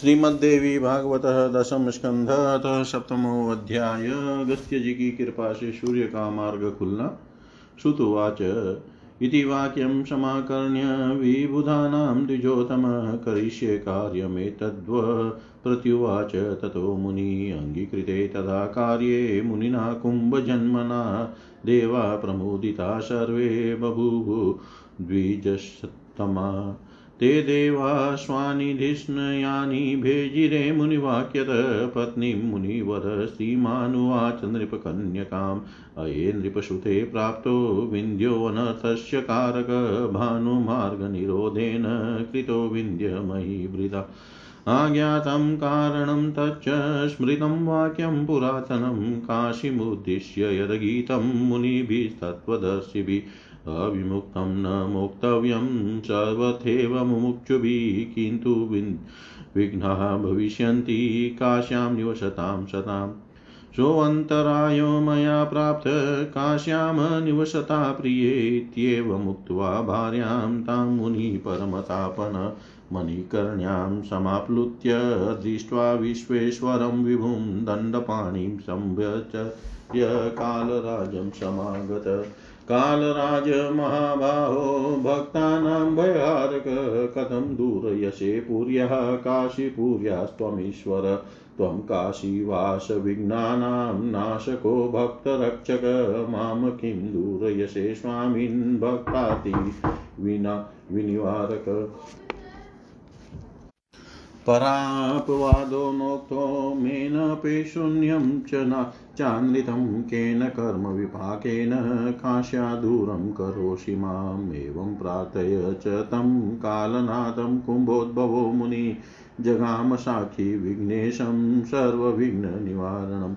श्रीमद्देवी भागवत दशम स्कंध अतः सप्तमो अध्याय अगस्त्य जी की कृपा से सूर्य का मार्ग खुलना श्रुतुवाच। इति वाक्यं समाकर्ण्य विबुधानां द्विजोतम करिष्ये कार्यमेतद्व। प्रत्युवाच, ततो मुनि अङ्गीकृते तदा कार्ये मुनिना कुम्भजन्मना। देवा प्रमुदिता सर्वे बभूवु। द्विजस्तमा ते देवाश्वानिधिष्णयानि भेजिरे मुनिवाक्यत, पत्नीं मुनिवर श्रीमानुवाच नृपकन्यकाम्। अये नृपसुते प्राप्तो विन्ध्योऽनर्थस्य कारक, भानुमार्गनिरोधेन कृतो विन्ध्यमयीवृता आज्ञातं कारणं तच्च स्मृतं वाक्यं पुरातनं काशीमुद्दिश्य यद्गीतं मुनिभिस्तत्त्वदर्शिभिः। अविमुक्तं न मोक्तव्यं सर्वथैव मुमुक्षुभिः किन्तु विघ्नाः भविष्यन्ति काश्यां निवसतां सताम् सोऽन्तरायो मया प्राप्त काश्यां निवसता प्रियेत्येवमुक्त्वा भार्यां तां मुनिः परमतापन मणिकर्ण्यां समाप्लुत्य दृष्ट्वा विश्वेश्वरं विभुं दण्डपाणिं संव्यचर्य कालराजं समागत। कालराज महाबाहो, भक्तानां भयारक कथं दूरयसे पुर्यः काशीपुर्यास्त्वमीश्वर त्वं काशीवासविघ्नानां नाशको भक्तरक्षक माँ किं दूरयसे स्वामिन् भक्ताति। विना विनिवारक परापवादो नोक्तो मेन पेशून्यं च न चान्वितं केन कर्मविपाकेन काश्यादूरं करोषि माम् एवं प्रार्थय च तं कालनाथं कुम्भोद्भवो मुनि जगाम साक्षी विघ्नेशं सर्वविघ्ननिवारणम्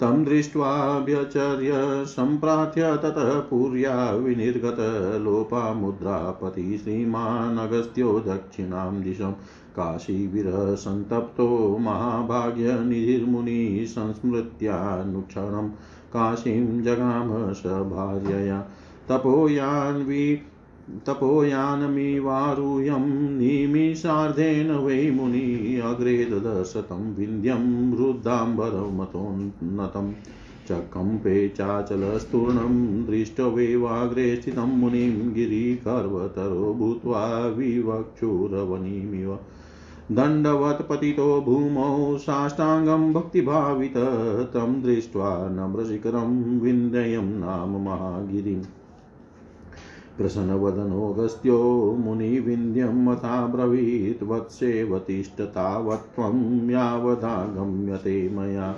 तं दृष्ट्वाभ्यचर्य सम्प्रार्थ्य ततः पुर्या विनिर्गत लोपामुद्रापति श्रीमान् अगस्त्यो दक्षिणां दिशम् काशीविरसन्तप्तो महाभाग्यनिधिर्मुनिः संस्मृत्यानुक्षणं काशीं जगाम स भार्यया तपोयान्वि तपोयानमिवारुह्यं निमिषार्धेन वै मुनि अग्रे ददशतं विन्ध्यं रुद्धाम्बरमतोन्नतम् चकम्पे चाचलस्तूर्णं दृष्टवेवाग्रे स्थितं मुनिं गिरिपर्वतरो भूत्वा विवक्षुरवनिमिव। दण्डवत् पतितो भूमौ साष्टाङ्गं भक्तिभावित तं दृष्ट्वा नम्रशिखरं विन्दयं नाम महागिरिम्। प्रसन्नवदनोऽगस्त्यो मुनिविन्द्यं मथा ब्रवीत् वत्सेवतिष्ठतावत्त्वं यावदागम्यते मया।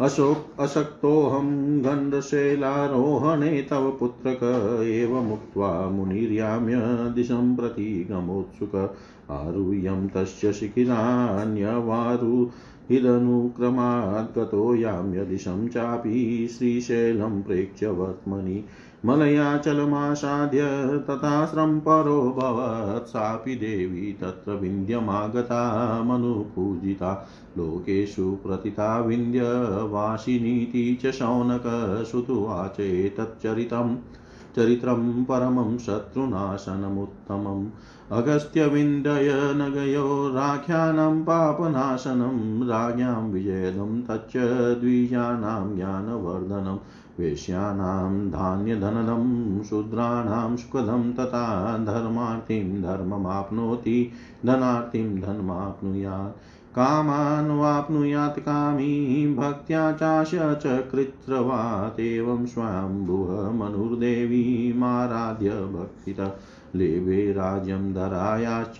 अशोक अशक्तोऽहं गण्डशैलारोहणे तव पुत्रक एवमुक्त्वा मुनिर्याम्य दिशं प्रति गमोत्सुक। आरुह्यं तस्य शिखिरान्यवारुहिदनुक्रमात् गतो याम्य दिशं चापि श्रीशैलं प्रेक्ष्य वर्त्मनि। मलयाचलमासाद्य तथाश्रं परो सापि देवी तत्र विन्ध्यमागता मनुपूजिता। लोकेषु प्रतिता विन्ध्यवासिनीति च शौनकश्रुतुवाच एतच्चरितं चरित्रं परमं शत्रुनाशनमुत्तमम्। अगस्त्यविन्दयनगयोराख्यानं पापनाशनं राज्ञां विजयदं तच्च द्विजानां ज्ञानवर्धनम्। वेश्यानां धान्यधनदं, शूद्राणां सुखदं तथा धर्मार्थिं धर्ममाप्नोति, धनार्थिं धनमाप्नुयात् कामान् वाप्नुयात् कामी, भक्त्या चाश च कृत्रवात्, एवं स्वाम्भुः मनुर्देवीमाराध्य भक्तितः। लेभे राज्यं धरायाश्च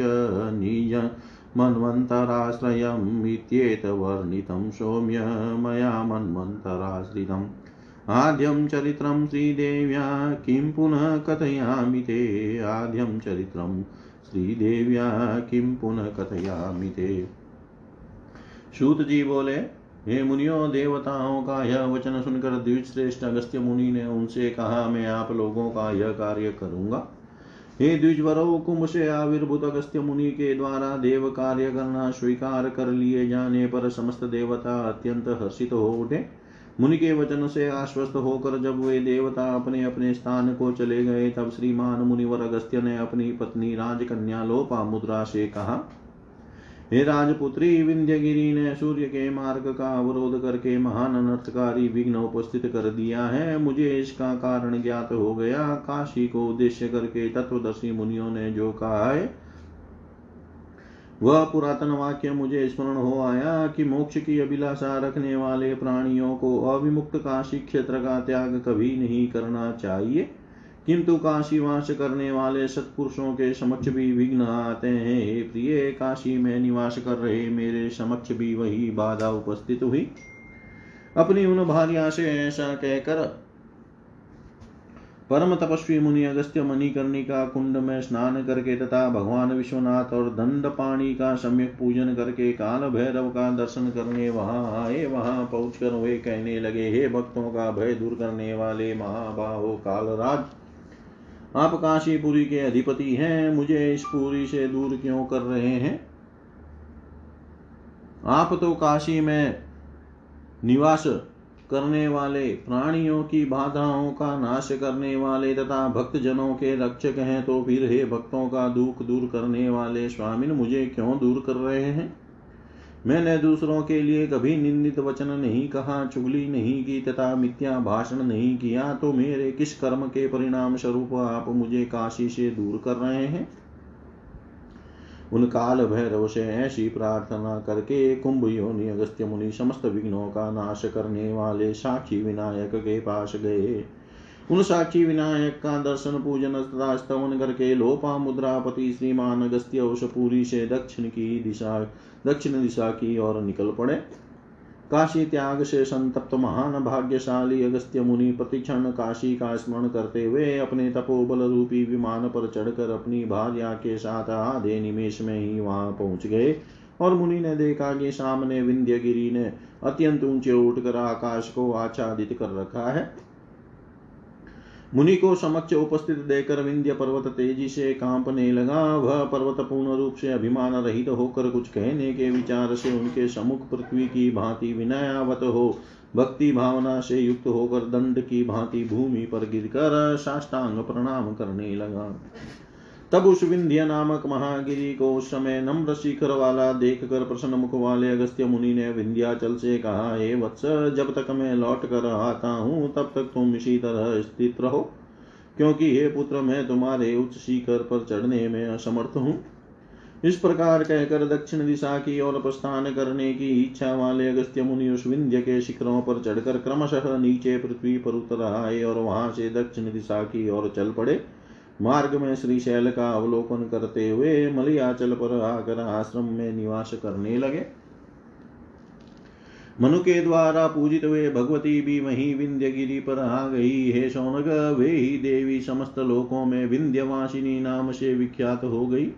निज मन्वन्तराश्रयम् इत्येतवर्णितं सौम्य मया मन्वन्तराश्रितम्। आद्यं चरित्रं श्रीदेव्या, किं पुनः कथयामि ते? आद्यं चरित्रं श्रीदेव्या, किं पुनः कथयामि ते? सूत जी बोले, हे मुनियों, देवताओं का यह वचन सुनकर द्विजश्रेष्ठ अगस्त्य मुनि ने उनसे कहा, मैं आप लोगों का यह कार्य करूँगा। हे द्विजवरो, कुंभ से आविर्भूत अगस्त्य मुनि के द्वारा देव कार्य करना स्वीकार कर लिए जाने पर समस्त देवता अत्यंत हर्षित हो उठे। मुनि के वचन से आश्वस्त होकर जब वे देवता अपने अपने स्थान को चले गए, तब श्रीमान मुनिवर अगस्त्य ने अपनी पत्नी राजकन्या लोपा मुद्रा से कहा, हे राजपुत्री, विंध्यगिरी ने सूर्य के मार्ग का अवरोध करके महान अनर्थकारी विघ्न उपस्थित कर दिया है। मुझे इसका कारण ज्ञात हो गया। काशी को उद्देश्य करके तत्वदर्शी मुनियों ने जो कहा है वह पुरातन वाक्य मुझे स्मरण हो आया कि मोक्ष की अभिलाषा रखने वाले प्राणियों को अविमुक्त काशी क्षेत्र का त्याग कभी नहीं करना चाहिए। किंतु काशी वास करने वाले सत्पुरुषों के समक्ष भी विघ्न आते हैं। प्रिय, काशी में निवास कर रहे मेरे समक्ष भी वही बाधा उपस्थित हुई। अपनी उन भार्या से ऐसा कहकर परम तपस्वी मुनि अगस्त्य मणिकर्णिका कुंड में स्नान करके तथा भगवान विश्वनाथ और दंड पाणी का सम्यक पूजन करके काल भैरव का दर्शन करने वहाँ आए। वहाँ पहुंचकर वे कहने लगे, हे भक्तों का भय दूर करने वाले महाबाहो कालराज, आप काशीपुरी के अधिपति हैं, मुझे इस पुरी से दूर क्यों कर रहे हैं? आप तो काशी में निवास करने वाले, प्राणियों की बाधाओं का नाश करने वाले तथा भक्त जनों के रक्षक हैं तो फिर हे भक्तों का दुख दूर करने वाले स्वामिन, मुझे क्यों दूर कर रहे हैं? मैंने दूसरों के लिए कभी निंदित वचन नहीं कहा, चुगली नहीं की तथा मिथ्या भाषण नहीं किया तो मेरे किस कर्म के परिणाम स्वरूप आप मुझे काशी से दूर कर रहे हैं? उन काल भैरव से ऐसी प्रार्थना करके कुंभ योनि अगस्त्य मुनि समस्त विघ्नों का नाश करने वाले साक्षी विनायक के पास गए। उन साक्षी विनायक का दर्शन, पूजन तथा स्तवन करके लोपा मुद्रापति श्रीमान अगस्त्य उस पूरी से दक्षिण की दिशा, दक्षिण दिशा की ओर निकल पड़े। काशी त्याग से संतप्त महान भाग्यशाली अगस्त्य मुनि प्रतिक्षण काशी का स्मरण करते हुए अपने तपोबल रूपी विमान पर चढ़कर अपनी भार्या के साथ आधे निमेश में ही वहाँ पहुँच गए और मुनि ने देखा कि सामने विंध्यगिरी ने अत्यंत ऊँचे उठकर आकाश को आच्छादित कर रखा है। मुनि को समक्ष उपस्थित देकर विंध्य पर्वत तेज़ी से कांपने लगा। वह पर्वत पूर्ण रूप से अभिमान रहित होकर कुछ कहने के विचार से उनके समुख पृथ्वी की भांति विनयावत हो। भक्ति भावना से युक्त होकर दंड की भांति भूमि पर गिरकर साष्टांग प्रणाम करने लगा। तब उस विंध्य नामक महागिरी को उस समय नम्र शिखर वाला देख कर प्रसन्न मुख वाले अगस्त्य मुनि ने विंध्याचल से कहा, हे वत्स, जब तक मैं लौट कर आता हूँ, तब तक तुम इसी तरह स्थित रहो। क्योंकि हे पुत्र, मैं तुम्हारे उच्च शिखर पर चढ़ने में असमर्थ हूँ। इस प्रकार कहकर दक्षिण दिशा की ओर प्रस्थान करने की इच्छा वाले अगस्त्य मुनि उस विंध्य के शिखरों पर चढ़कर क्रमशः नीचे पृथ्वी पर उतर आए और वहाँ से दक्षिण दिशा की ओर चल पड़े। मार्ग में श्री शैल का अवलोकन करते हुए मलियाचल पर आकर आश्रम में निवास करने लगे। मनु के द्वारा पूजित वे भगवती भी वही विंध्य गिरी पर आ गई। हे सौनक वे ही देवी समस्त लोकों में विंध्यवासिनी नाम से विख्यात हो गई।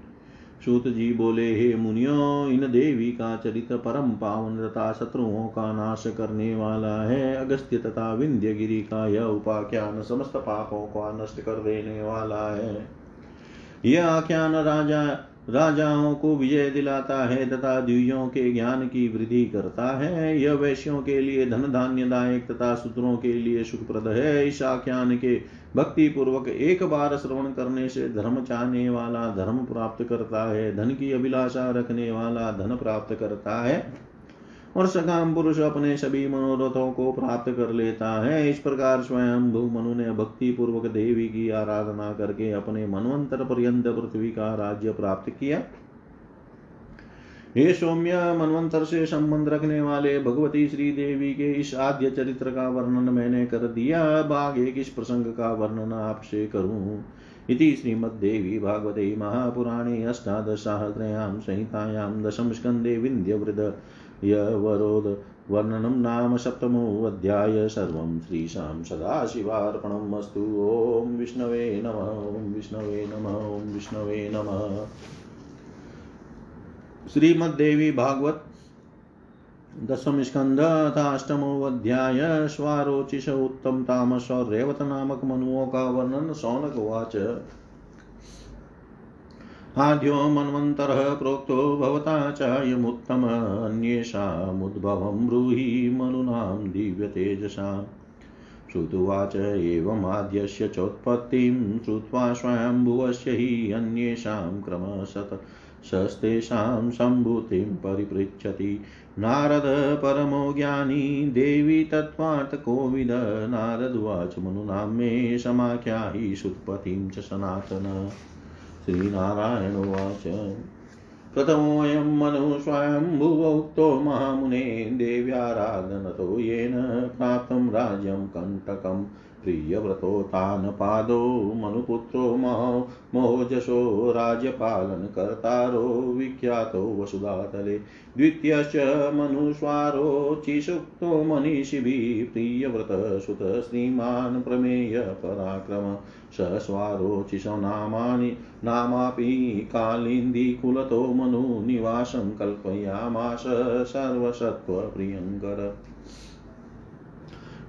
सूत जी बोले, हे मुनियो, इन देवी का चरित्र परम पावन तथा शत्रुओं का नाश करने वाला है। अगस्त्य तथा विंध्य गिरी का यह उपाख्यान समस्त पापों का नष्ट कर देने वाला है। यह आख्यान राजा राजाओं को विजय दिलाता है तथा दिव्यों के ज्ञान की वृद्धि करता है। यह वैश्यों के लिए धन धान्यदायक तथा सूत्रों के लिए सुखप्रद है। इस आख्यान के भक्ति पूर्वक एक बार श्रवण करने से धर्म चाहने वाला धर्म प्राप्त करता है। धन की अभिलाषा रखने वाला धन प्राप्त करता है। और सकाम पुरुष अपने सभी मनोरथों को प्राप्त कर लेता है। इस प्रकार स्वयं भू मनु ने भक्ति पूर्वक देवी की आराधना करके अपने मनवंतर पर्यंत पृथ्वी का राज्य प्राप्त किया। हे सौम्य, मनवंतर से संबंध रखने वाले भगवती श्री देवी के इस आद्य चरित्र का वर्णन मैंने कर दिया। अब आगे किस प्रसंग का वर्णन आपसे करूँ? इति श्रीमद्देवी भागवते महापुराणे अष्टादशाहस्रयां संहितायां दशम स्कन्धे विन्ध्यवृद यवरोध वर्णनं नाम सप्तमोऽध्याय सर्वं श्रीशां सदाशिवार्पणम् अस्तु। ॐ विष्णवे नमः, ॐ विष्णवे नमः, ॐ विष्णवे नमः। श्रीमद्देवी भागवत दशम स्कंध अष्टमो अध्याय स्वारोचिष उत्तम तामस और रेवत नामक मनुओं का वर्णन सौनक उवाच। आद्यो मन्वन्तरः प्रोक्तो भवता चायमुत्तम, अन्येषामुद्भवं ब्रूहि मनुनां दिव्यतेजसाम् श्रुतुवाच एवमाद्यस्य चोत्पत्तिं, श्रुत्वा स्वयंभुवस्य हि अन्येषां क्रमशत शस्तेषां सम्भूतिं परिपृच्छति। नारद परमो ज्ञानी, देवी तत्त्वार्थकोविद नारदुवाच मनुनां मे समाख्यायि सुत्पतिं च सनातन। श्रीनारायणोवाच प्रथमोऽयं मनु स्वयम्भुवोक्तो महामुने देव्याराधनतो येन प्राप्तं राज्यं कण्टकम्। प्रियव्रतोत्थानपादो मनुपुत्रो मोजसो राज्यपालनकर्तारो, विख्यातो वसुधातले। द्वितीयश्च मनुस्वारोचिसुक्तो मनीषिभिः प्रियव्रतसुत श्रीमान् प्रमेय पराक्रम स स्वारोचिषो नामानि, नामापि कालिन्दीकुलतो मनुनिवासं कल्पयामास सर्वसत्त्वप्रियङ्कर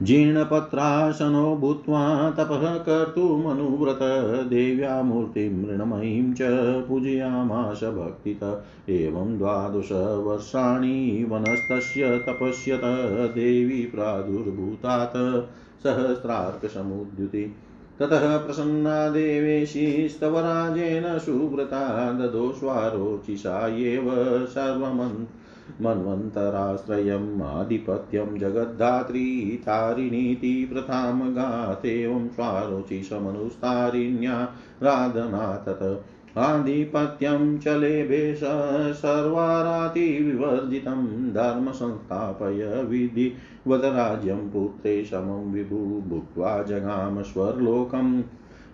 जीर्णपत्रासनो भूत्वा तपः कर्तुमनुव्रत देव्या मूर्तिं च पूजयामास भक्तित। एवं द्वादशवर्षाणि वनस्तस्य तपस्यत, देवी प्रादुर्भूतात्। सहस्रार्कसमुद्युति। ततः प्रसन्ना देवेशीस्तवराजेन सुव्रता ददोष्वारोचिषा एव सर्वमन् मन्वन्तराश्रयम् आधिपत्यं जगद्धात्री तारिणीति प्रथां गातेवं स्वारोचिषमनुस्तारिण्या राधना तत् आधिपत्यं चलेभेष सर्वारातिविवर्जितं धर्मसंस्थापय विधिवदराज्यं पुत्रे समं विभु, भुक्त्वा जगाम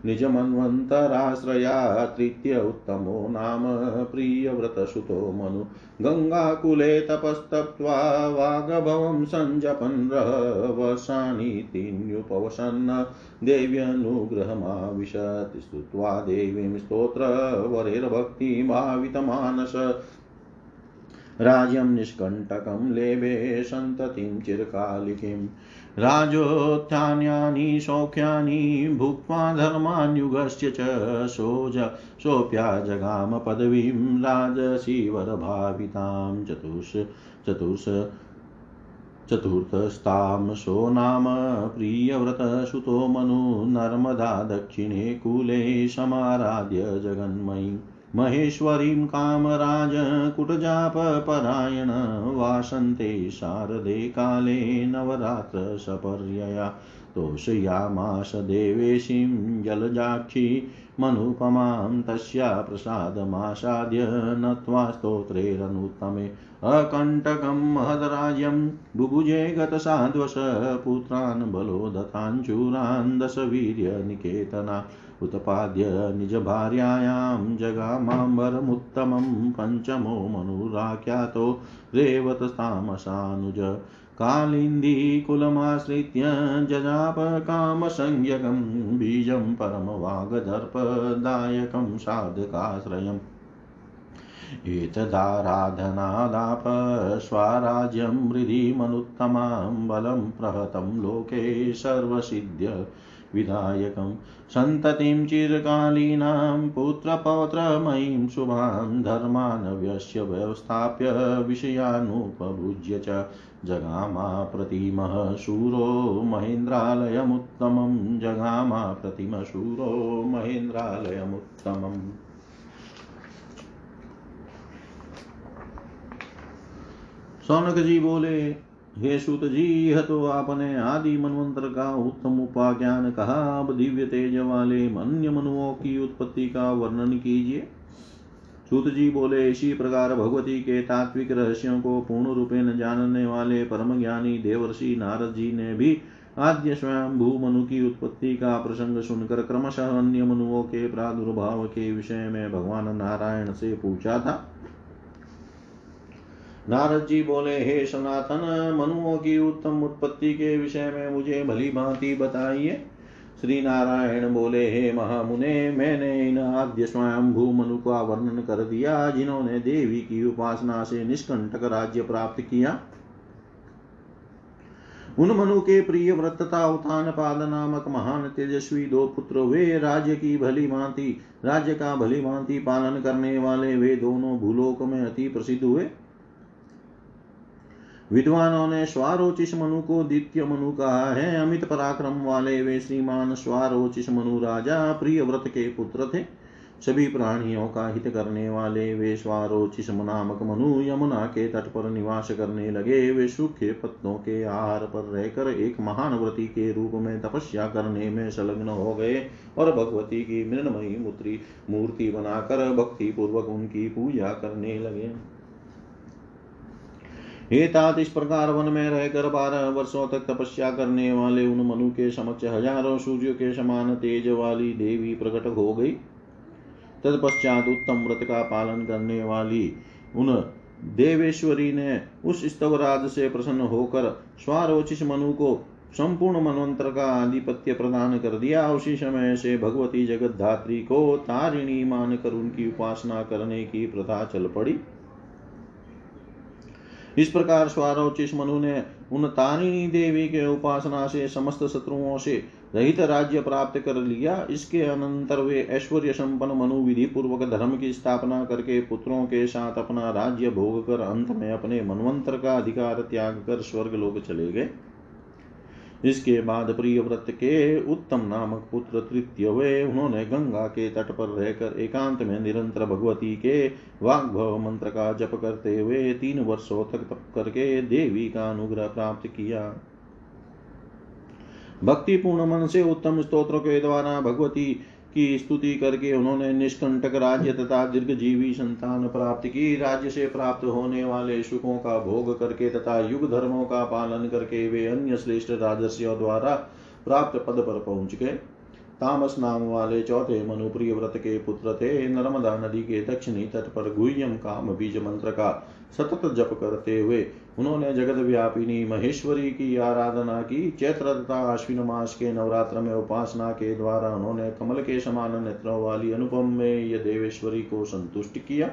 निजमन्वन्तराश्रया तृतीय उत्तमो नाम प्रियव्रतसुतो मनु। गङ्गाकुले तपस्तप्त्वा वागभवं सञ्जपन् रहवसानि तीन्युपवसन् देव्यनुग्रहमाविशत् स्तुत्वा देवीं स्तोत्रवरेर्भक्तिभावितमानस राज्यं निष्कण्टकं लेभे सन्ततिं चिरकालिकीम्। राजोत्थान्यानि, सौख्यानि, भुक्त्वा धर्मान्युगस्य च सोज सोऽप्याजगाम पदवीं राजसीवरभावितां चतुष चतुष चतुर्थस्तां सो नाम प्रियव्रतसुतो मनु नर्मदा दक्षिणे कूले समाराध्य जगन्मयीम् महेश्वरीं कामराज कुटजापपरायण वासन्ते शारदे काले नवरात्रसपर्यया तोषयामास देवेशीं जलजाक्षी मनुपमां तस्या प्रसादमासाद्य नत्वा स्तोत्रेरनुत्तमे। अकण्टकं महदराज्यं बुभुजे गतसाध्वस पुत्रान् बलो दत्ताञ्चूरान् दशवीर्यनिकेतना। उत्पाद्य निजभार्यायां जगामाम्बरमुत्तमं पञ्चमो मनुराख्यातो रेवततामसानुज कालिन्दीकुलमाश्रित्य जजापकामसंज्ञकं बीजं परमवागदर्पदायकं साधकाश्रयम्। एतदाराधनादाप स्वाराज्यं हृदिमनुत्तमां बलं प्रहतं लोके सर्वसिद्ध्य विधायकं सन्ततिं चिरकालीनां पुत्रपौत्रमयीं शुभां धर्मानव्यस्य व्यवस्थाप्य विषयानुपभुज्य च जगामा प्रतिमः शूरो महेन्द्रालयमुत्तमं जगामा प्रतिमशूरो महेन्द्रालयमुत्तमम्। सौनक जी बोले हे सुत जी, यह तो आपने आदि मनवंतर का उत्तम उपाख्यान कहा। अब दिव्य तेज वाले अन्य मनुओं की उत्पत्ति का वर्णन कीजिए। सुत जी बोले, इसी प्रकार भगवती के तात्विक रहस्यों को पूर्ण रूपे न जानने वाले परम ज्ञानी देवर्षि नारद जी ने भी आद्य स्वयं भू मनु की उत्पत्ति का प्रसंग सुनकर क्रमशः अन्य मनुओं के प्रादुर्भाव के विषय में भगवान नारायण से पूछा था। नारद जी बोले, हे सनातन, मनुओं की उत्तम उत्पत्ति के विषय में मुझे भली भांति बताइए। श्री नारायण बोले, हे महामुने, मैंने इन आद्य स्वयं भू मनु का वर्णन कर दिया, जिन्होंने देवी की उपासना से निष्कंटक राज्य प्राप्त किया। उन मनु के प्रिय व्रत तथा उत्थान पाद नामक महान तेजस्वी दो पुत्र वे राज्य की भली भांति, राज्य का भली भांति पालन करने वाले वे दोनों भूलोक में अति प्रसिद्ध हुए। विद्वानों ने स्वारोचिष मनु को द्वितीय मनु कहा, है अमित पराक्रम वाले वे श्रीमान स्वारोचिष मनु राजा, प्रिय व्रत के पुत्र थे। सभी प्राणियों का हित करने वाले वे स्वारोचिस नामक मनु यमुना के तट पर निवास करने लगे। वे सूखे पत्तों के आहार पर रहकर एक महान व्रति के रूप में तपस्या करने में संलग्न हो गए और भगवती की मृणमयी मूर्ति मूर्ति बनाकर भक्ति पूर्वक उनकी पूजा करने लगे। तात इस प्रकार वन में रहकर बारह वर्षों तक तपस्या करने वाले उन मनु के समक्ष हज़ारों सूर्य के समान तेज वाली देवी प्रकट हो गई। तत्पश्चात उत्तम व्रत का पालन करने वाली उन देवेश्वरी ने उस स्तवराज से प्रसन्न होकर स्वारोचिस मनु को संपूर्ण मनवंत्र का आधिपत्य प्रदान कर दिया। उसी समय से भगवती जगत धात्री को तारिणी मानकर उनकी उपासना करने की प्रथा चल पड़ी। इस प्रकार स्वारोचिस मनु ने उन तारिणी देवी के उपासना से समस्त शत्रुओं से रहित राज्य प्राप्त कर लिया। इसके अनंतर वे ऐश्वर्य संपन्न मनु विधि पूर्वक धर्म की स्थापना करके पुत्रों के साथ अपना राज्य भोग कर अंत में अपने मनवंतर का अधिकार त्याग कर स्वर्ग लोग चले गए। इसके बाद प्रिय व्रत के उत्तम नामक पुत्र तृतीय हुए, उन्होंने गंगा के तट पर रहकर एकांत में निरंतर भगवती के वाग्भव मंत्र का जप करते हुए तीन वर्षों तक तप करके देवी का अनुग्रह प्राप्त किया। भक्ति पूर्ण मन से उत्तम स्त्रोत्र के द्वारा भगवती की स्तुति करके उन्होंने निष्कंटक राज्य तथा दीर्घ जीवी संतान प्राप्त की। राज्य से प्राप्त होने वाले सुखों का भोग करके तथा युग धर्मों का पालन करके वे अन्य श्रेष्ठ राजस्यों द्वारा प्राप्त पद पर पहुँच गए। तामस नाम वाले चौथे मनुप्रिय व्रत के पुत्र थे। नर्मदा नदी के दक्षिणी तट पर गुह्यम काम बीज मंत्र का सतत जप करते हुए उन्होंने जगत व्यापिनी महेश्वरी की आराधना की। चैत्र तथा अश्विन मास के नवरात्र में उपासना के द्वारा उन्होंने कमल के समान नेत्रों वाली अनुपम में यह देवेश्वरी को संतुष्ट किया।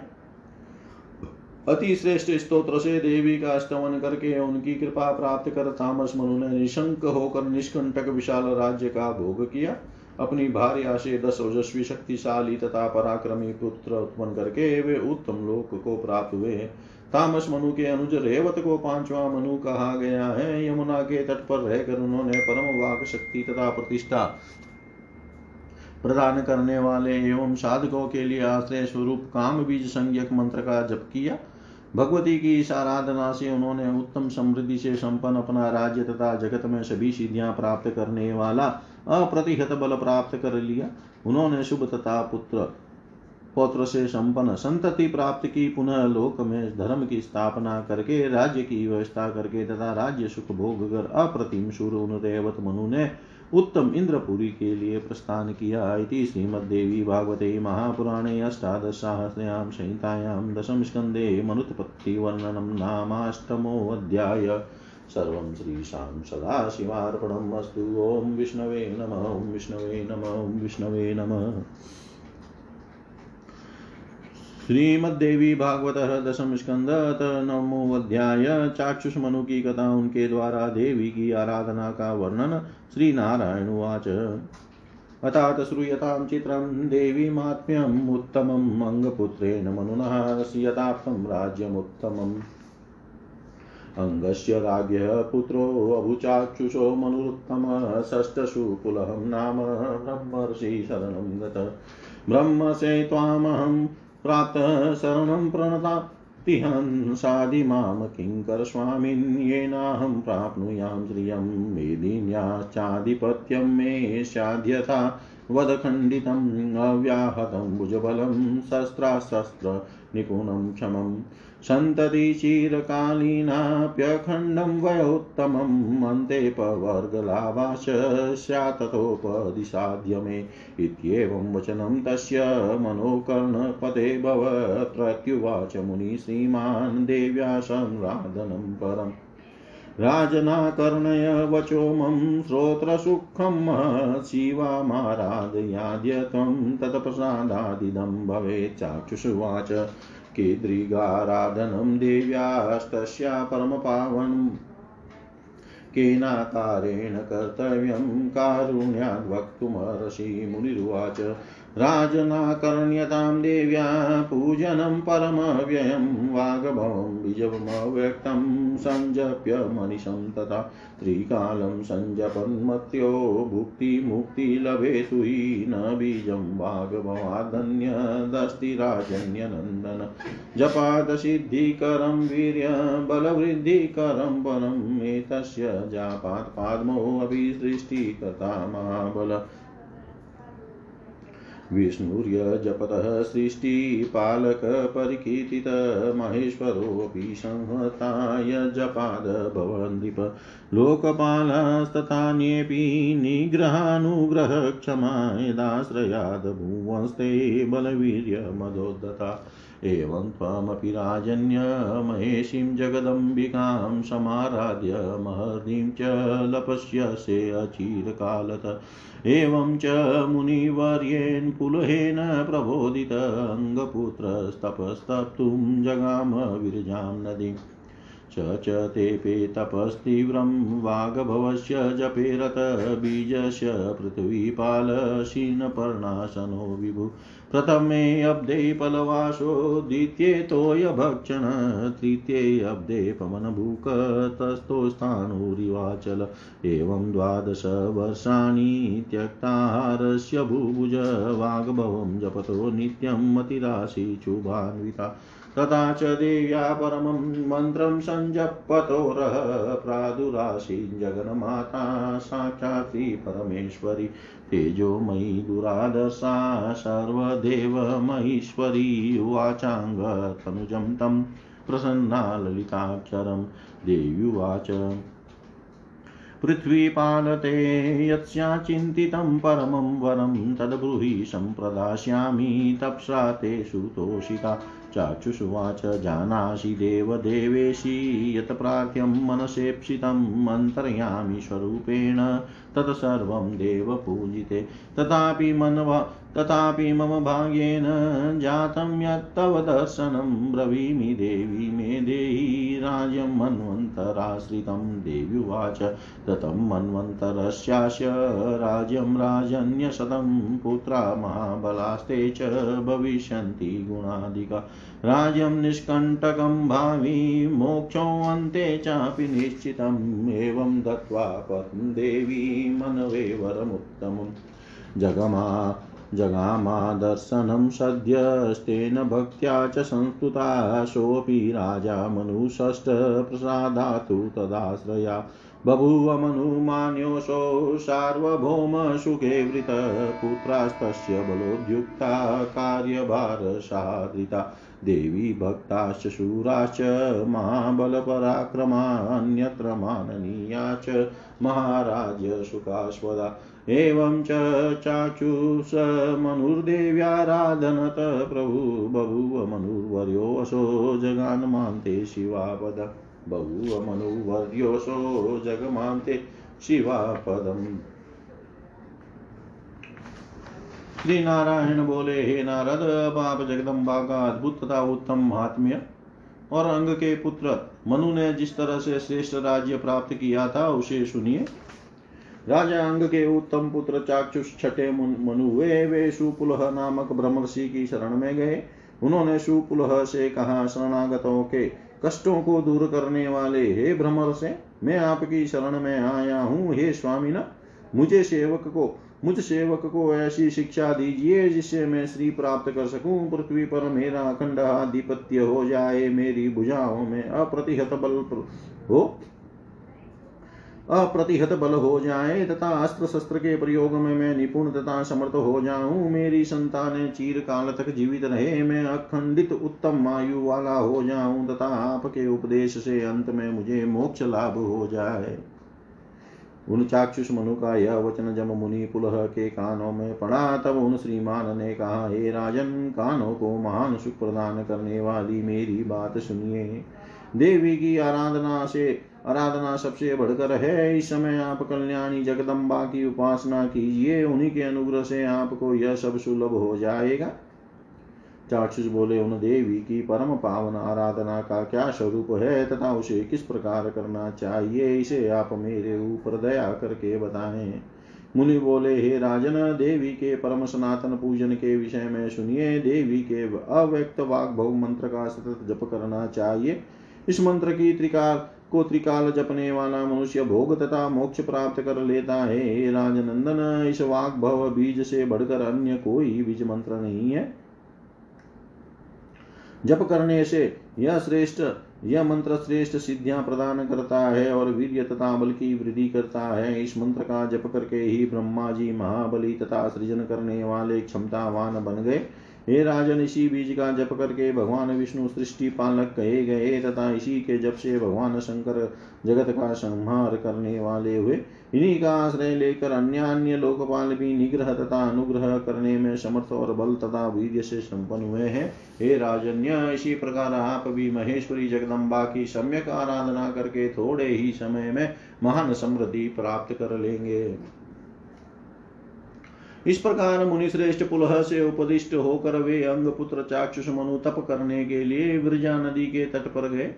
अति श्रेष्ठ स्त्रोत्र से देवी का स्तवन करके उनकी कृपा प्राप्त कर तामस मनु ने निशंक होकर निष्कंटक विशाल राज्य का भोग किया। अपनी भार्या से दस ओजस्वी शक्तिशाली तथा पराक्रमी पुत्र उत्पन्न करके वे उत्तम लोक को प्राप्त हुए तामस मनु के अनुज रेवत को पांचवा मनु कहा गया है। यमुना के तट पर रहकर उन्होंने परम वाक शक्ति तथा प्रतिष्ठा प्रदान करने वाले एवं साधकों के लिए आश्रय स्वरूप काम बीज संज्ञक मंत्र का जप किया। भगवती की इस आराधना से उन्होंने उत्तम समृद्धि से संपन्न अपना राज्य तथा जगत में सभी सिद्धियाँ प्राप्त करने वाला अप्रतिहत बल प्राप्त कर लिया। उन्होंने शुभ तथा पुत्र पौत्र से संपन्न संतति प्राप्त की, पुनः लोक में धर्म की स्थापना करके, राज्य की व्यवस्था करके तथा राज्य सुख भोग कर अप्रतिम उन रेवत मनु ने उत्तम इंद्रपुरी के लिए प्रस्थान किया इति श्रीमद्देवी भागवते महापुराणे अष्टादशसाहस्रयां संहितायां दशम स्कन्धे मनुत्पत्तिवर्णनं नामाष्टमोऽध्याय। सर्वं श्रीशां सदाशिवार्पणम् अस्तु। ॐ विष्णवे नम, ॐ विष्णवे नम, ॐ विष्णवे नमः। श्रीमद्देवी भागवत दशम स्कंद नवमो अध्याय चाक्षुष मनु की कथा उनके द्वारा देवी की आराधना का वर्णन श्री नारायण उवाच। अतात श्रूयतां चित्रं देवीमात्म्यम् उत्तमम् अङ्गपुत्रेण मनुनः श्रियताप्तं राज्यमुत्तमम्। अङ्गस्य राज्ञः पुत्रोऽभुचाक्षुषो मनुरुत्तमः षष्ठसु पुलहं नाम ब्रह्मर्षि शरणं गत। ब्रह्मसे त्वामहं प्राप्तः शरणं प्रणता किङ्कर स्वामिन्, येनाहं प्राप्नुयां श्रियं मेदिन्याश्चाधिपत्यं मे स्याद्यथा वदखण्डितम्, अव्याहतं भुजबलं शस्त्राशस्त्रनिपुणं क्षमम् सन्तति चिरकालीनाप्यखण्डं वयोत्तमम् अन्ते पवर्गलाभाश स्यात्ततोपदिसाध्य मे इत्येवं वचनं तस्य मनोकर्णपते भवत्रत्युवाच मुनि श्रीमान् देव्या संराधनं परम्। राजनाकर्णय वचो मम श्रोत्रसुखं शिवामाराधयाद्य त्वं तत्प्रसादादिदं भवेत् चाक्षुषुवाच कीदृगाराधनं देव्यास्तस्या परमपावनम् केनाकारेण कर्तव्यं कारुण्याद् वक्तुमर्षि मुनिरुवाच राजनाकर्ण्यतां देव्या पूजनं परमव्ययं वाग्भवं बीजमव्यक्तं सञ्जप्य मनिषं तथा त्रिकालं सञ्जपन्मत्यो भुक्तिमुक्तिलभेतु हि न बीजं वाग्भवादन्यदस्ति राजन्यनन्दन जपादसिद्धिकरं वीर्य, बलवृद्धिकरं बलम् एतस्य जापात् पाद्मोऽभिसृष्टिकथा महाबल। विष्णुर्यजपतः सृष्टिपालकपरिकीर्तितमहेश्वरोऽपि संहताय जपाद भवन्दिप लोकपालस्तथान्येऽपि निग्रहानुग्रहक्षमा यदाश्रयाद् भुवंस्ते बलवीर्यमदोद्धता एवं त्वमपि राजन्यमहेशीं जगदम्बिकां समाराध्य महर्दिं च लपस्यसे अचिरकालत। एवं च मुनिवर्येण कुलहेन प्रबोधित अङ्गपुत्रस्तपस्तप्तुं जगाम विरजां नदीम्। च तेपे तपस्तीव्रं वाग्भवस्य जपेरत बीजस्य पृथ्वीपालशीनपर्णाशनो विभु। प्रथमे अब्धे पलवासो द्वितीये तोयभक्षण तृतीये अब्धे पवनभूक तस्थोस्थाणुरिवाचल एवं द्वादश द्वादशवर्षाणि त्यक्ताहारस्य भुभुज, वाग्भवं जपतो नित्यं मतिराशिचुभान्विता तथा च देव्या परमं मन्त्रं सञ्जपतोरः प्रादुराशी जगन्माता साक्षात् परमेश्वरी तेजोमयी दुरादशा सर्वदेवमहीश्वरी उवाचाङ्गतनुजं तं प्रसन्ना ललिताक्षरं। देव्युवाच पृथ्वीपालते यत्स्याचिन्तितं परमं वरं तद्ब्रूहि सम्प्रदास्यामि तपसा ते सुतोषिता चाक्षुषुवाच जानासि देवदेवेशी यत् प्रार्थ्यं मनसेप्सितम् अन्तर्यामि स्वरूपेण तत्सर्वं देवपूजिते तथापि मनवा तथापि मम भाग्येन जातं यत्तव दर्शनं ब्रवीमि देवी मे देहि राज्यं मन्वन्तराश्रितं देव्युवाच ततं मन्वन्तरस्यास्य राज्यं राजन्यशतं पुत्रा महाबलास्ते च भविष्यन्ति गुणाधिका। राज्यं निष्कण्टकं भावी मोक्षोऽन्ते चापि निश्चितम् एवं दत्त्वा पद्म देवी मनवे वरमुत्तमम्। जगमा जगामादर्शनं सद्यस्तेन भक्त्या च संस्तुता, सोऽपि राजा मनुषष्टप्रसादातु तदाश्रया। बभूव मनुमान्योऽसौ सार्वभौमसुखे वृत, पुत्रास्तस्य बलोद्युक्ता कार्यभारसादृता देवी भक्ताश्च शूराश्च, महाबलपराक्रमान्यत्र माननीया च महाराज्य सुखास्वदा। एवं च चाचुषमनुर्देव्याराधनत प्रभु बभूव मनुर्वर्योऽसो जगान्मान्ते शिवापद। बभूव मनुवर्योऽसो जगमान्ते शिवापदम्। श्री नारायण बोले, हे नारद, अब आप जगदम्बा का अद्भुत तथा उत्तम महात्म्य और अंग के पुत्र मनु ने जिस तरह से श्रेष्ठ राज्य प्राप्त किया था, उसे सुनिए। राजा अंग के उत्तम पुत्र चाक्षुष छठे मनु वे वे सुपुलह नामक ब्रह्मर्षि की शरण में गए। उन्होंने सुपुलह से कहा, शरणागतों के कष्टों को दूर करने वाले, हे भ्रमर से मैं आपकी शरण में आया हूँ। हे स्वामी न मुझे सेवक को, मुझ सेवक को ऐसी शिक्षा दीजिए जिससे मैं श्री प्राप्त कर सकूँ। पृथ्वी पर मेरा अखंड आधिपत्य हो जाए, मेरी भुजाओं में अप्रतिहत बल हो। अप्रतिहत बल हो जाए, तथा अस्त्र शस्त्र के प्रयोग में मैं निपुण तथा समर्थ हो जाऊँ। मेरी संतान चीर काल तक जीवित रहे, मैं अखंडित उत्तम आयु वाला हो जाऊँ, तथा आपके उपदेश से अंत में मुझे मोक्ष लाभ हो जाए। उन चाक्षुष मनु का यह वचन जब मुनि पुलह के कानों में पड़ा, तब उन श्रीमान ने कहा, हे राजन, कानों को महान सुख प्रदान करने वाली मेरी बात सुनिए। देवी की आराधना से आराधना सबसे बढ़कर है। इस समय आप कल्याणी जगदम्बा की उपासना कीजिए। उन्हीं के अनुग्रह से आपको यह सब सुलभ हो जाएगा। चाक्षुष बोले, उन देवी की परम पावन आराधना का क्या स्वरूप है तथा उसे किस प्रकार करना चाहिए? इसे आप मेरे ऊपर दया करके बताएँ। मुनि बोले, हे राजन, देवी के परम सनातन पूजन के विषय में सुनिए। देवी के अव्यक्त वाग भव मंत्र का सतत जप करना चाहिए। इस मंत्र की त्रिकाल को त्रिकाल जपने वाला मनुष्य भोग तथा मोक्ष प्राप्त कर लेता है राजनंदन, इस वाग्भव बीज से बढ़कर अन्य कोई बीज मंत्र नहीं है। जप करने से यह श्रेष्ठ, यह मंत्र श्रेष्ठ सिद्धियाँ प्रदान करता है और वीर्य तथा बल की वृद्धि करता है। इस मंत्र का जप करके ही ब्रह्मा जी महाबली तथा सृजन करने वाले क्षमतावान बन गए। हे राजन, इसी बीज का जप करके भगवान विष्णु सृष्टि पालक कहे गए तथा इसी के जप से भगवान शंकर जगत का संहार करने वाले हुए। इन्हीं का आश्रय लेकर अन्य अन्य लोकपाल भी निग्रह तथा अनुग्रह करने में समर्थ और बल तथा वीर्य से संपन्न हुए हैं। हे राजन्य, इसी प्रकार आप भी महेश्वरी जगदम्बा की सम्यक आराधना करके थोड़े ही समय में महान समृद्धि प्राप्त कर लेंगे। इस प्रकार मुनि श्रेष्ठ पुलह से उपदिष्ट होकर वे अंग पुत्र चाक्षुष मनु तप करने के लिए विरजा नदी के तट पर गए।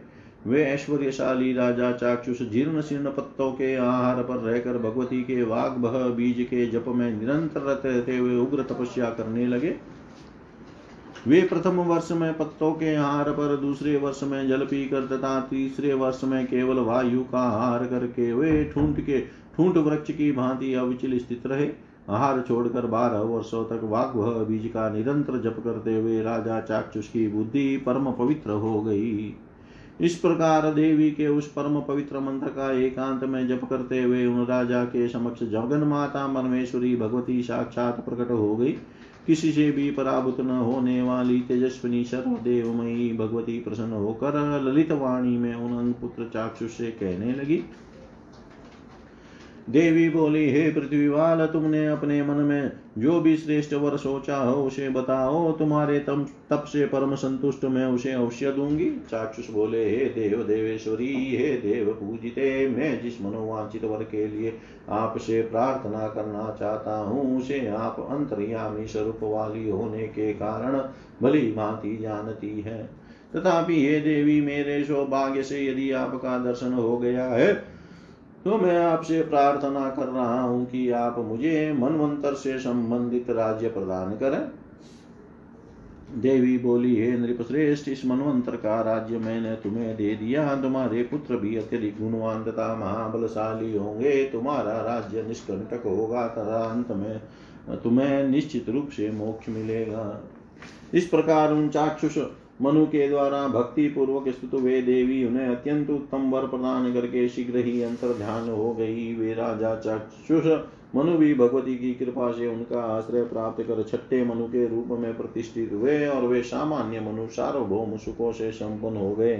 वे ऐश्वर्यशाली राजा चाक्षुष जीर्ण शीर्ण पत्तों के आहार पर रहकर भगवती के वाग बह बीज के जप में निरंतर रहते हुए उग्र तपस्या करने लगे। वे प्रथम वर्ष में पत्तों के आहार पर, दूसरे वर्ष में जल पीकर तथा तीसरे वर्ष में केवल वायु का आहार करके वे ठूंठ के, ठूंठ वृक्ष की भांति अविचल स्थित रहे। आहार छोड़कर बारह वर्षों तक वाग बीज का निरंतर जप करते हुए राजा चाक्षुष की बुद्धि परम पवित्र हो गई। इस प्रकार देवी के उस परम पवित्र मंत्र का एकांत में जप करते हुए उन राजा के समक्ष जगन माता परमेश्वरी भगवती साक्षात प्रकट हो गई। किसी से भी पराभूत न होने वाली तेजस्विनी सर्वदेवमयी भगवती प्रसन्न होकर ललित वाणी में उन पुत्र चाक्षुष से कहने लगी देवी बोली, हे पृथ्वीवाल, तुमने अपने मन में जो भी श्रेष्ठ वर सोचा हो, उसे बताओ। तुम्हारे तम, तप से परम संतुष्ट मैं उसे अवश्य दूँगी। चाक्षुष बोले, हे देव देवेश्वरी, हे देव पूजिते, मैं जिस मनोवांचित वर के लिए आपसे प्रार्थना करना चाहता हूँ, उसे आप अंतर्यामी स्वरूप वाली होने के कारण भली भांति जानती है। तथापि, हे देवी, मेरे सौभाग्य से यदि आपका दर्शन हो गया है तो मैं आपसे प्रार्थना कर रहा हूँ कि आप मुझे मनवंतर से संबंधित राज्य प्रदान करें। देवी बोली, हे नृपश्रेष्ठ, इस मनवंतर का राज्य मैंने तुम्हें दे दिया। तुम्हारे पुत्र भी अत्यधिक गुणवान तथा महाबलशाली होंगे। तुम्हारा राज्य निष्कंटक होगा तथा अंत में तुम्हें निश्चित रूप से मोक्ष मिलेगा। इस प्रकार उन चाक्षुष मनु के द्वारा भक्ति पूर्वक स्तुत वे देवी उन्हें अत्यंत उत्तम वर प्रदान करके शीघ्र ही अंतर ध्यान हो गई। वे राजा चक्षुष मनु भी भगवती की कृपा से उनका आश्रय प्राप्त कर छठे मनु के रूप में प्रतिष्ठित हुए और वे सामान्य मनु सार्वभौम सुखों से संपन्न हो गए।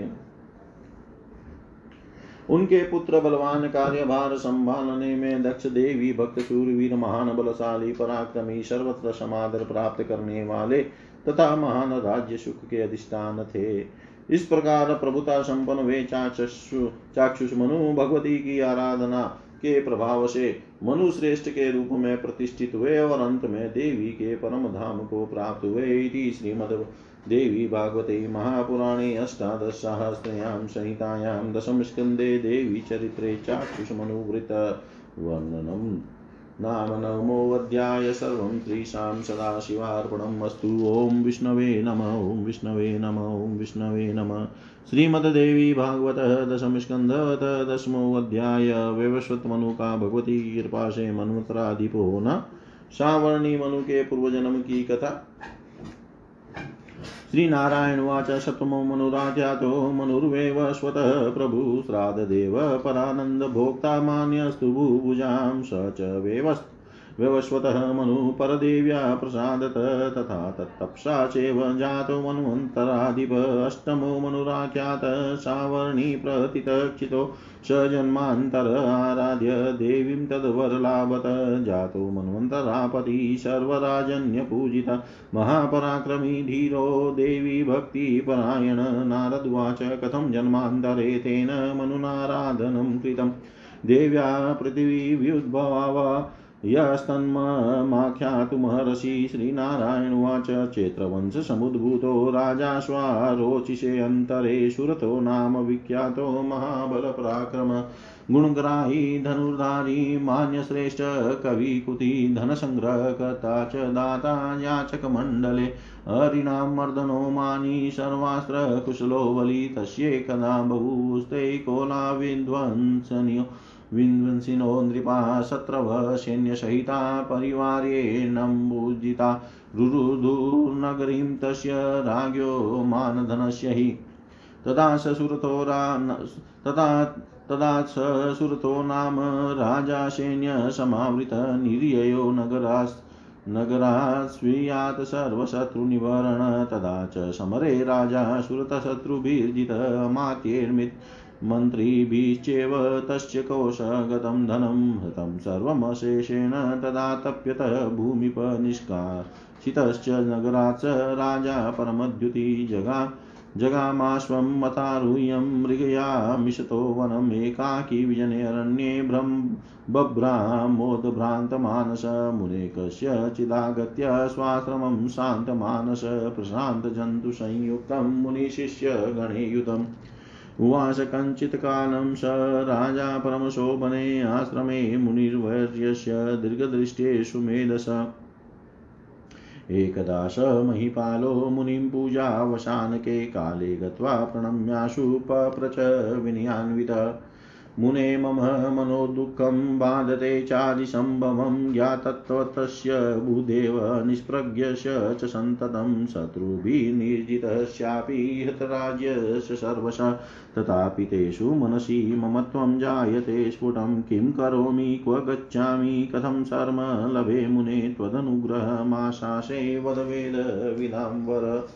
उनके पुत्र बलवान कार्यभार संभालने में दक्ष देवी भक्त सूरवीर महान बलशाली पराक्रमी सर्वत्र समादर प्राप्त करने वाले तथा महान राज्य सुख के अधिष्ठान थे। इस प्रकार प्रभुता संपन्न वे चाक्षुष मनु भगवती की आराधना के प्रभाव से मनु श्रेष्ठ के रूप में प्रतिष्ठित हुए और अंत में देवी के परम धाम को प्राप्त हुए। श्रीमद देवी भागवते महापुराणे अष्टादश सहस्रयां संहितायां दशम स्कंदे देवी चरित्रे चाक्षुषमनुवृत वर्णनम् नाम नवमोऽध्याय सर्वं त्रिशां सदाशिवार्पणम् अस्तु। ॐ विष्णवे नम, ॐ विष्णवे नम, ॐ विष्णवे नम। श्रीमद्देवी भागवतः दशमस्कन्धत दशमोऽध्याय। व्यवस्वत मनु का भगवती कृपा से मन्वतराधिप होना सावर्णी मनु के पूर्वजन्म की कथा। श्रीनारायणवाच सप्तमो मनुराध्यातो मनुर्वेव स्वतः प्रभु श्राद्धदेव परानन्दभोक्ता मान्यस्तु भुभुजां स च वेवस् व्यवस्वतः मनु परदेव्या प्रसादत तथा तत्तप्सा चैव जातो मन्वन्तराधिप अष्टमो मनुराख्यात सावर्णी प्रतितक्षितो स जन्मान्तर आराध्य देवीं तद्वरलाभत जातो मन्वन्तरापति सर्वराजन्यपूजित। महापराक्रमी धीरो देवी भक्तिपरायण नारद्वाच कथं जन्मान्तरे तेन मनुनाराधनं कृतं? देव्या पृथिवी व्युद्भवा यस्तन्माख्यातुमहर्षि श्रीनारायण उवाच चेत्रवंशसमुद्भूतो राजा स्वारोचिषे अन्तरे सुरतो नाम विख्यातो महाबलपराक्रम गुणग्राही धनुर्धारी मान्यश्रेष्ठ कविकुति धनसङ्ग्रहकर्ता च दाता याचकमण्डले हरिणां मर्दनो मानी सर्वास्त्रकुशलो बलि तस्येकदा बहुस्ते कोलाविध्वंसनियो विन्वंसिनो नृपा शत्रव सैन्यसहिता परिवारेणम्बुजिता रुरुधुर्नगरीं तस्य राज्ञो मानधनस्य हि। तदा ससुरतो तदा तदा ससुरतो नाम राजा सैन्यसमावृतनिर्ययो नगरास् नगरात् स्वीयात् सर्वशत्रुनिवारण। तदा च समरे राजा सुरतशत्रुभिर्जितमात्यैर्मित् मन्त्रिभिश्चेव तस्य कोशगतं धनं, हतं सर्वमशेषेण तदा तप्यत भूमिप निष्कासितश्च नगरात् राजा परमद्युति जगा, जगामाश्वं मतारुह्यं मृगयामिषतो वनम् एकाकी विजने अरण्ये ब्रह्म बभ्रामोदभ्रान्तमानस मुनेकस्य चिदागत्य स्वाश्रमं शान्तमानस प्रशान्तजन्तुसंयुक्तं मुनिशिष्यगणे युतम् उवास कञ्चित्कालं स राजा परमशोभने आश्रमे मुनिर्वर्यस्य दीर्घदृष्टेषु मेधस। एकदा स महीपालो मुनिं पूजावशानके काले गत्वा प्रणम्याशु पप्रच विनयान्वित मुने मम मनोदुःखं बाधते चादिसम्भवं ज्ञातत्वतस्य भूदेव निष्प्रज्ञस्य च सन्ततं शत्रुभिर्निर्जितस्यापि हतराज्यस्य सर्वश। तथापि तेषु मनसि ममत्वं जायते स्फुटं। किं करोमि, क्व गच्छामि, कथं शर्म लभे मुने त्वदनुग्रहमाशासे वदवेद विदाम्बर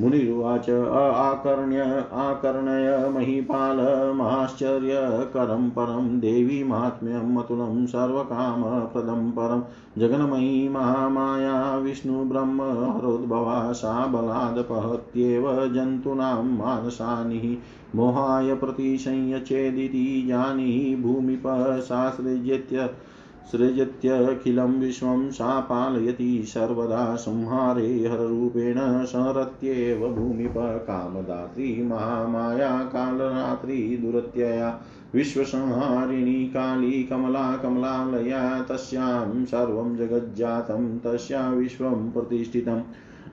मुनिरुवाच आकर्ण्य, आकर्णय महीपालमाश्चर्यकरं परं, देवी माहात्म्यम् अतुलं सर्वकामप्रदं परं, जगन्मयी महामाया विष्णुब्रह्महरोद्भवा सा बलादपहत्येव जन्तूनां मानसानिः, मोहाय प्रतिसंयचेदिति जानीहि भूमिपः सृजत्यखिलं विश्वं सा पालयति सर्वदा संहारे हररूपेण संहरत्येव भूमिप कामदात्री महामाया कालरात्रि दुरत्यया विश्वसंहारिणी काली कमला कमलालया तस्यां सर्वं जगज्जातं तस्या विश्वं प्रतिष्ठितम्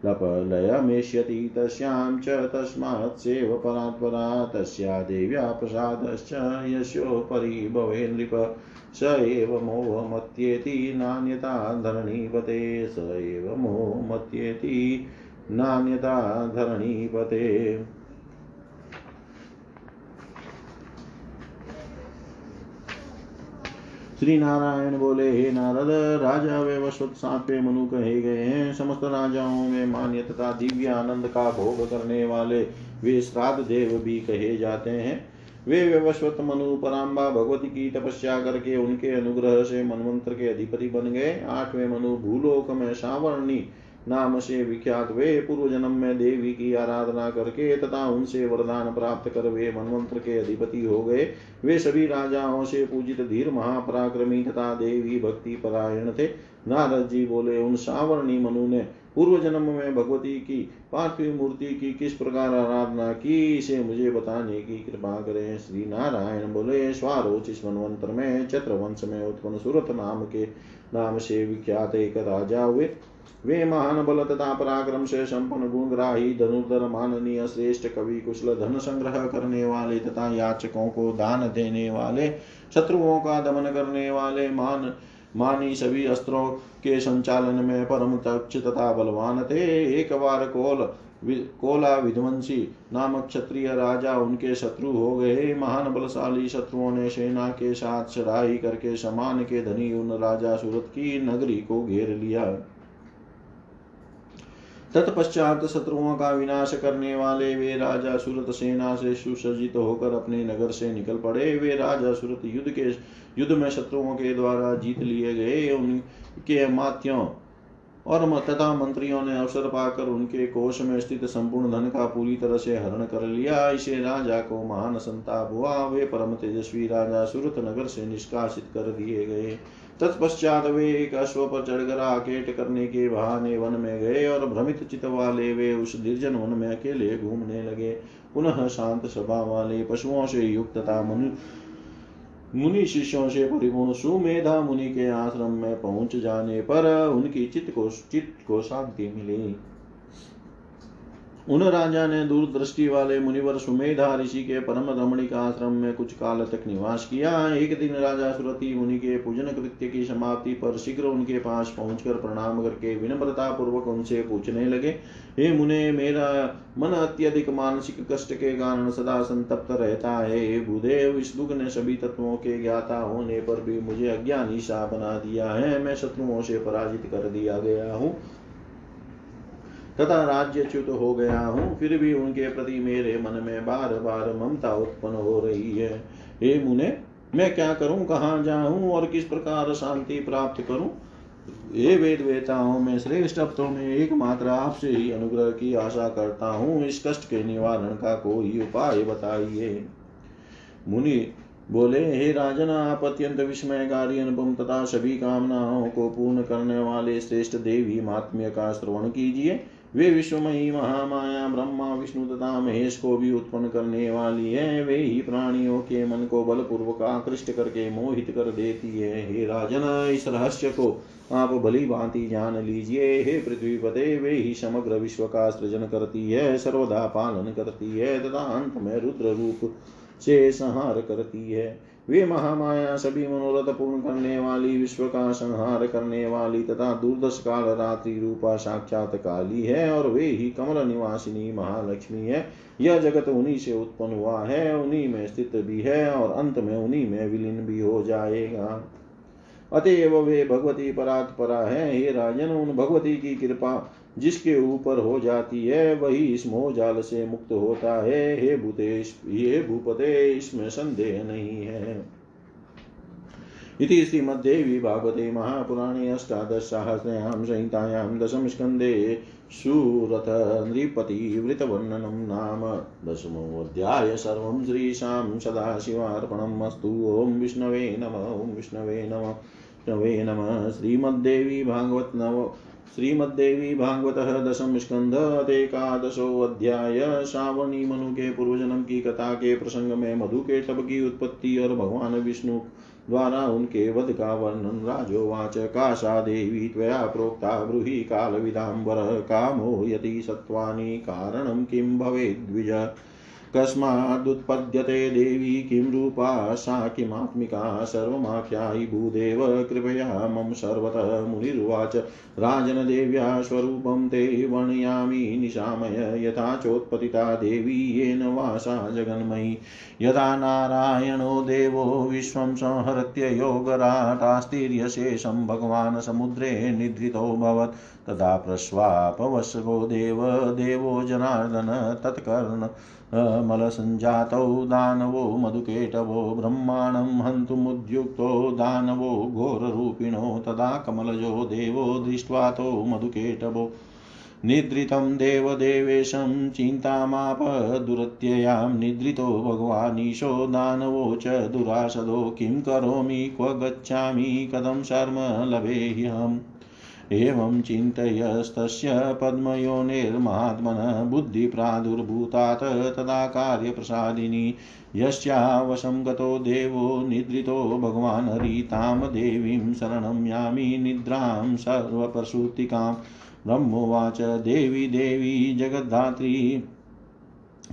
लपलयमेष्यति तस्यां च तस्मात् सेव परात्परा तस्या देव्या प्रसादश्च यस्योपरि भवे नृप स एव मोहमत्येति नान्यता धरणीपते, स एव मोहमत्येति नान्यता धरणीपते। श्री नारायण बोले, हे नारद, राजा वे वस्वत सापे मनु कहे गए हैं। समस्त राजाओं में मान्य तथा दिव्य आनंद का भोग करने वाले वे श्राद्ध देव भी कहे जाते हैं। वे व्यवस्वत मनु पराम्बा भगवती की तपस्या करके उनके अनुग्रह से मनमंत्र के अधिपति बन गए। आठवें मनु भूलोक में सावर्णी नाम से विख्यात वे पूर्व जन्म में देवी की आराधना करके तथा उनसे वरदान प्राप्त कर वे मनवंत्र के अधिपति हो गए। वे सभी राजाओं से पूजित धीर महापराक्रमी तथा देवी भक्ति परायण थे। नारद जी बोले, उन सावरणी मनु ने पूर्व जन्म में भगवती की, पार्थिव मूर्ति की किस प्रकार आराधना की, इसे मुझे बताने की कृपा करें। श्री नारायण बोले स्वारोच इस मनवंतर में चत्र वंश में उत्पन्न सूरत नाम के नाम से विख्यात एक राजा हुए। वे महान बल तथा पराक्रम से संपन्न गुणग्राही धनुर्धर माननीय श्रेष्ठ कवि कुशल धन संग्रह करने वाले तथा याचकों को दान देने वाले, शत्रुओं का दमन करने वाले, मान मानी सभी अस्त्रों के संचालन में परम तक्ष तथा बलवान थे। एक बार कोल कोला विध्वंसी नामक क्षत्रिय राजा उनके शत्रु हो गए। महान बलशाली शत्रुओं ने सेना के साथ चढ़ाई करके समान के धनी उन राजा सूरत की नगरी को घेर लिया। तत्पश्चात शत्रुओं का विनाश करने वाले वे राजा सुरत सेना से सुसज्जित होकर अपने नगर से निकल पड़े। वे राजा सुरत युद्ध के, युद्ध में शत्रुओं के द्वारा जीत लिए गए। उनके मात्यों और तथा मंत्रियों ने अवसर पाकर उनके कोष में स्थित संपूर्ण धन का पूरी तरह से हरण कर लिया। इसे राजा को महान संताप हुआ। वे परम तेजस्वी राजा सुरत नगर से निष्कासित कर दिए गए। तत्पश्चात वे एक अश्व पर चढ़कर आकेट करने के बहाने वन में गए और भ्रमित चित वाले वे उस निर्जन वन में अकेले घूमने लगे। पुनः शांत स्वभाव वाले पशुओं से युक्त तथा मनु मुनि शिष्यों से परिपूर्ण सुमेधा मुनि के आश्रम में पहुँच जाने पर उनकी चित्त को चित्त को शांति मिली। उन राजा ने दूरदृष्टि वाले मुनिवर सुमेधा ऋषि के परम रमणिक आश्रम में कुछ काल तक निवास किया। एक दिन राजा सुरति मुनि के पूजन कृत्य की समाप्ति पर शीघ्र उनके पास पहुंचकर प्रणाम करके विनम्रता पूर्वक उनसे पूछने लगे, हे मुने, मेरा मन अत्यधिक मानसिक कष्ट के कारण सदा संतप्त रहता है। हे भूदेव, इस दुख ने सभी तत्वों के ज्ञाता होने पर भी मुझे अज्ञानी सा बना दिया है। मैं शत्रुओं से पराजित कर दिया गया हूँ। तथा राज्य च्युत हो गया हूँ, फिर भी उनके प्रति मेरे मन में बार बार ममता उत्पन्न हो रही है। हे मुने, मैं क्या करूँ, कहाँ जाऊँ और किस प्रकार शांति प्राप्त करूँ? ये वेद वेताओं में श्रेष्ठ अर्थों में एकमात्र आपसे ही अनुग्रह की आशा करता हूँ। इस कष्ट के निवारण का कोई उपाय बताइए। मुनि बोले, हे राजन, आप अत्यंत विस्मयकारी अनुपम तथा सभी कामनाओं को पूर्ण करने वाले श्रेष्ठ देवी महात्म्य का श्रवण कीजिए। वे विश्वमयी महामाया ब्रह्मा, विष्णु तथा महेश को भी उत्पन्न करने वाली है। वे ही प्राणियों के मन को बलपूर्वक आकृष्ट करके मोहित कर देती है। हे राजन, इस रहस्य को आप भली भांति जान लीजिए। हे पृथ्वी पते वे ही समग्र विश्व का सृजन करती है, सर्वदा पालन करती है, तथा अंत में रुद्र रूप से संहार करती है। वे महामाया सभी मनोरथ पूर्ण करने वाली, विश्व का संहार करने वाली तथा दूरदश काल रात्रि रूपा साक्षात काली है और वे ही कमल निवासिनी महालक्ष्मी है। यह जगत उन्हीं से उत्पन्न हुआ है, उन्हीं में स्थित भी है और अंत में उन्हीं में विलीन भी हो जाएगा। अतएव वे भगवती परात्परा है। हे राजन, उन भगवती की कृपा जिसके ऊपर हो जाती है, वही इस मोह जाल से मुक्त होता है। हे भूतेश, ये भूपते इसमें संदेह नहीं है। इति श्रीमद्देवी भागवते महापुराणे अष्टादशसाहस्रयां संहितायां दशमस्कन्धे सुरथ नृपतिवृतवर्णनं नाम दशमोऽध्याय सर्वं श्रीशां सदाशिवार्पणम् अस्तु। ॐ विष्णवे नम, ॐ विष्णवे नम, विष्णवे नमः। श्रीमद्देवी भागवत नव श्रीमद्देवी भागवत दशम स्कंध अध्याय। श्रावणी मनु के पूर्वजन्म की कथा के प्रसंग में मधु के टब की उत्पत्ति और भगवान विष्णु द्वारा उनके वध का वर्णन राजोवाच। काशा देवी त्वया प्रोक्ता ब्रूहि कालविदाम्बर। कामो यति सत्त्वानि कारणं किं भवेद्विज। कस्मादुत्पद्यते देवी किं रूपा, सा किमात्मिका, सर्वमाख्यायि भूदेव, कृपया मम सर्वतः मुनिरुवाच। राजनदेव्या स्वरूपं ते वर्णयामि निशामय, यथा चोत्पतिता देवी येन वासा जगन्मयी। यथा नारायणो देवो विश्वं संहृत्य योगराटास्तिर्यशेषं भगवान् समुद्रे निद्रितोऽभवत् तदा प्रस्वापवशगो देव, देवो जनार्दन, तत्कर्ण मलसञ्जातौ दानवो, मधुकेटवो, ब्रह्माणं हन्तुमुद्युक्तो दानवो, घोररूपिणो, तदा कमलजो, देवो दृष्ट्वा तो मधुकेटवो। निद्रितं देवदेवेशं, चिन्तामाप दुरत्ययां, निद्रितो भगवानीशो, दानवो च दुरासदो किं करोमि, क्व गच्छामि, कथं शर्म लभेह्यहम्? एवं चिन्तयस्तस्य पद्मयोनिर्मात्मनः बुद्धिप्रादुर्भूतात् तदा कार्यप्रसादिनी यस्यावशं गतो देवो निद्रितो भगवान् हरितां देवीं शरणं यामि निद्रां सर्वप्रसूतिकां ब्रह्मोवाच देवी देवी जगद्धात्री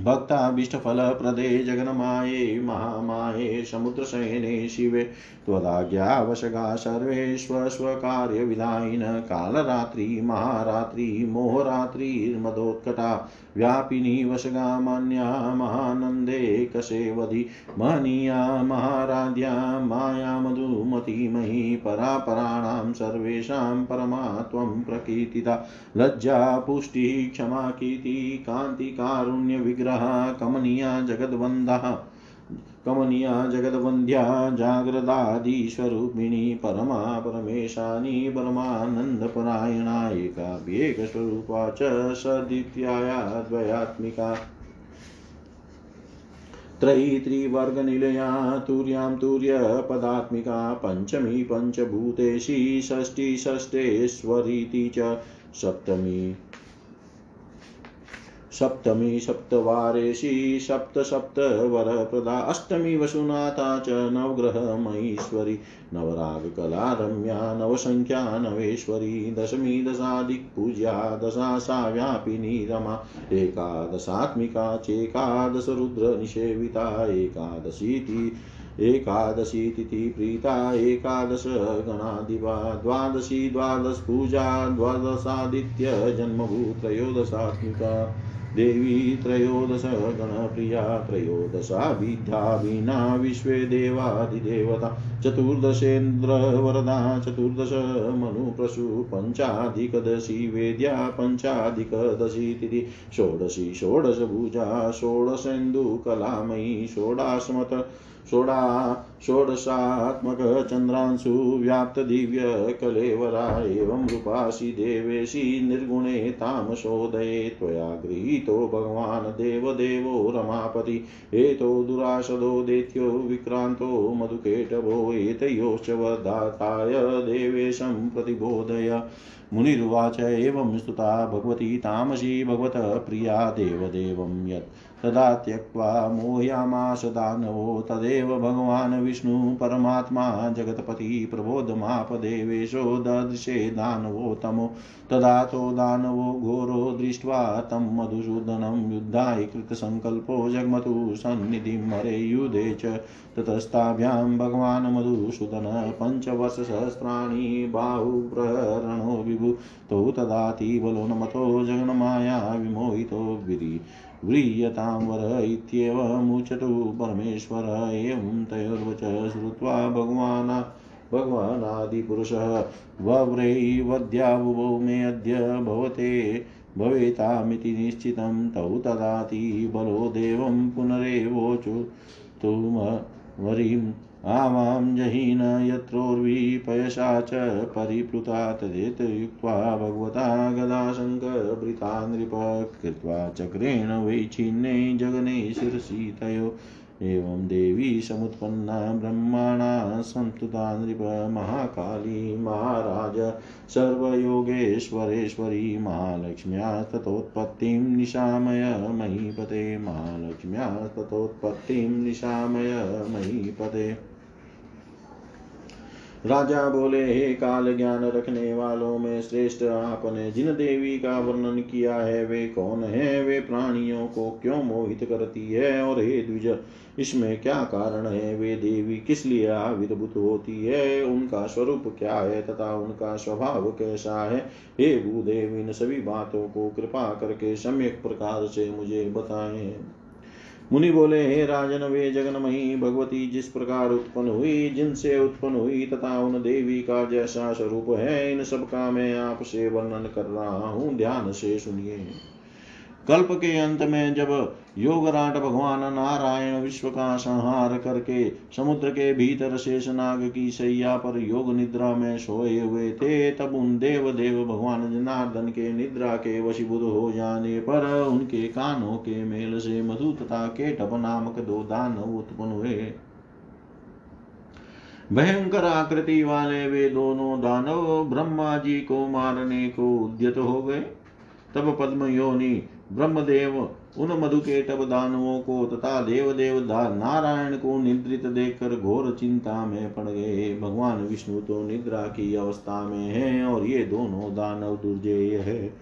भक्ताभीष्टफलप्रदे जगन्माये महामाये समुद्रशयने शिवे, त्वदाज्ञावशगा सर्वे स्वस्वकार्यविधायिन कालरात्रि महारात्रि, मोहरात्रिर्मदोत्कटा, व्यापिनी वशगामान्या महानन्दे, कसेवधि, महनीया, महाराध्या, माया मधुमतीमयी परापराणां, सर्वेषां परमा त्वं प्रकीर्तिता, लज्जा, पुष्टिः, क्षमा, कीर्ति कान्तिकारुण्यविग्रह कमनीया जगद्वन्दः कमनीया जगद्वन्द्या जाग्रदादिस्वरूपिणी परमा परमेशानी परमानन्दपरायणा एकाभ्येकस्वरूपा च सदित्याया द्वयात्मिका। त्रयी त्रिवर्गनिलया तुर्यां तुर्यपदात्मिका पञ्चमी पञ्चभूतेशी षष्ठी षष्ठेश्वरीति च सप्तमी सप्तमी सप्तवारेशी सप्त सप्त वरप्रदा अष्टमी वसुनाथा च नवग्रहमयीश्वरी नवरागकला रम्या नवसङ्ख्या नवेश्वरी, दशमी दशादिक्पूज्या दशा सा व्यापिनी रमा एकादशात्मिका चेकादशरुद्रनिषेविता, एकादशीति एकादशी तिथि प्रीता एकादश गणाधिपा द्वादशी द्वादश पूजा द्वादशादित्य जन्मभू त्रयोदशात्मिका। देवी त्रयोदश गणप्रिया त्रयोदशा विद्यावीना विश्वे देवादिदेवता चतुर्दशेन्द्रवरदा चतुर्दश मनुप्रसु पञ्चाधिकदशी वेद्या पञ्चाधिकदशी तिथि षोडशी षोडशभुजा, षोडशेन्दुकलामयी, षोडाशमत, षोडा षोडशात्मकचन्द्रांशु व्याप्तदिव्यकलेवरा, एवं रूपासि देवेशी निर्गुणे तामसोदये त्वया गृहीतो। भगवान् देवदेवो रमापति, एतो दुराशदो देत्यो विक्रान्तो मधुकेटभो एतयोश्च वधाताय देवेशं प्रतिबोधय। मुनिर्वाच एवं स्तुता भगवती तामसी भगवतः प्रिया देवदेवं यत् तदा त्यक्त्वा मोह्यामास दानवो तदेव भगवान् विष्णु परमात्मा जगत्पति प्रबोधमापदेवेशो ददृशे दानवो तमो। तदा तो दानवो घोरो दृष्ट्वा तं मधुसूदनं युद्धाय कृतसङ्कल्पो जग्मतु सन्निधिं हरे युधे च। ततस्ताभ्यां भगवान् मधुसूदन पञ्चवर्षसहस्राणि बाहुप्रहरणो विभु। तौ तदातिबलोन्मतो जगन्माया विमोहितो विरि व्रीयतां वर इत्येवमुचतु परमेश्वर एवं तयोर्वच श्रुत्वा भगवान् भगवानादिपुरुषः वव्रै मे अद्य भवते, भवेतामिति निश्चितं तौ तदाति बलो देवं पुनरेवोचु तुम वरीं आवां जहीन यत्रोर्वी पयसा च परिप्लुता तदेत युक्त्वा भगवता गदाशङ्कभृता नृप कृत्वा चक्रेण वैच्छिन्ने जगने शिरसि तयो। एवं देवी समुत्पन्ना ब्रह्मणा संस्तुता नृप महाकाली महाराज सर्वयोगेश्वरेश्वरी महालक्ष्म्या ततोत्पत्तिं निशामय महीपते। महालक्ष्म्या ततोत्पत्तिं निशामय महीपते। राजा बोले, हे काल ज्ञान रखने वालों में श्रेष्ठ आपने जिन देवी का वर्णन किया है, वे कौन है? वे प्राणियों को क्यों मोहित करती है? और हे द्विज, इसमें क्या कारण है? वे देवी किस लिए आविर्भूत होती है? उनका स्वरूप क्या है तथा उनका स्वभाव कैसा है? हे भूदेव, इन सभी बातों को कृपा करके सम्यक प्रकार से मुझे बताएँ। मुनि बोले, हे राजन, वे जगनमयी भगवती, जिस प्रकार उत्पन्न हुई, जिनसे उत्पन्न हुई तथा उन देवी का जैसा स्वरूप है, इन सब का मैं आपसे वर्णन कर रहा हूँ। ध्यान से सुनिए। कल्प के अंत में जब योगराट भगवान नारायण विश्व का संहार करके समुद्र के भीतर शेषनाग की सैया पर योग निद्रा में सोए हुए थे, तब उन देव देव भगवान जनार्दन के निद्रा के वशीभूत हो जाने पर उनके कानों के मेल से मधु तथा केटप नामक दो दानव उत्पन्न हुए। भयंकर आकृति वाले वे दोनों दानव ब्रह्मा जी को मारने को उद्यत हो गए। तब पद्म योनि ब्रह्मदेव उन मधु के टब दानवों को तथा देव देव नारायण को निद्रित देखकर घोर चिंता में पड़ गए। भगवान विष्णु तो निद्रा की अवस्था में है और ये दोनों दानव दुर्जेय है।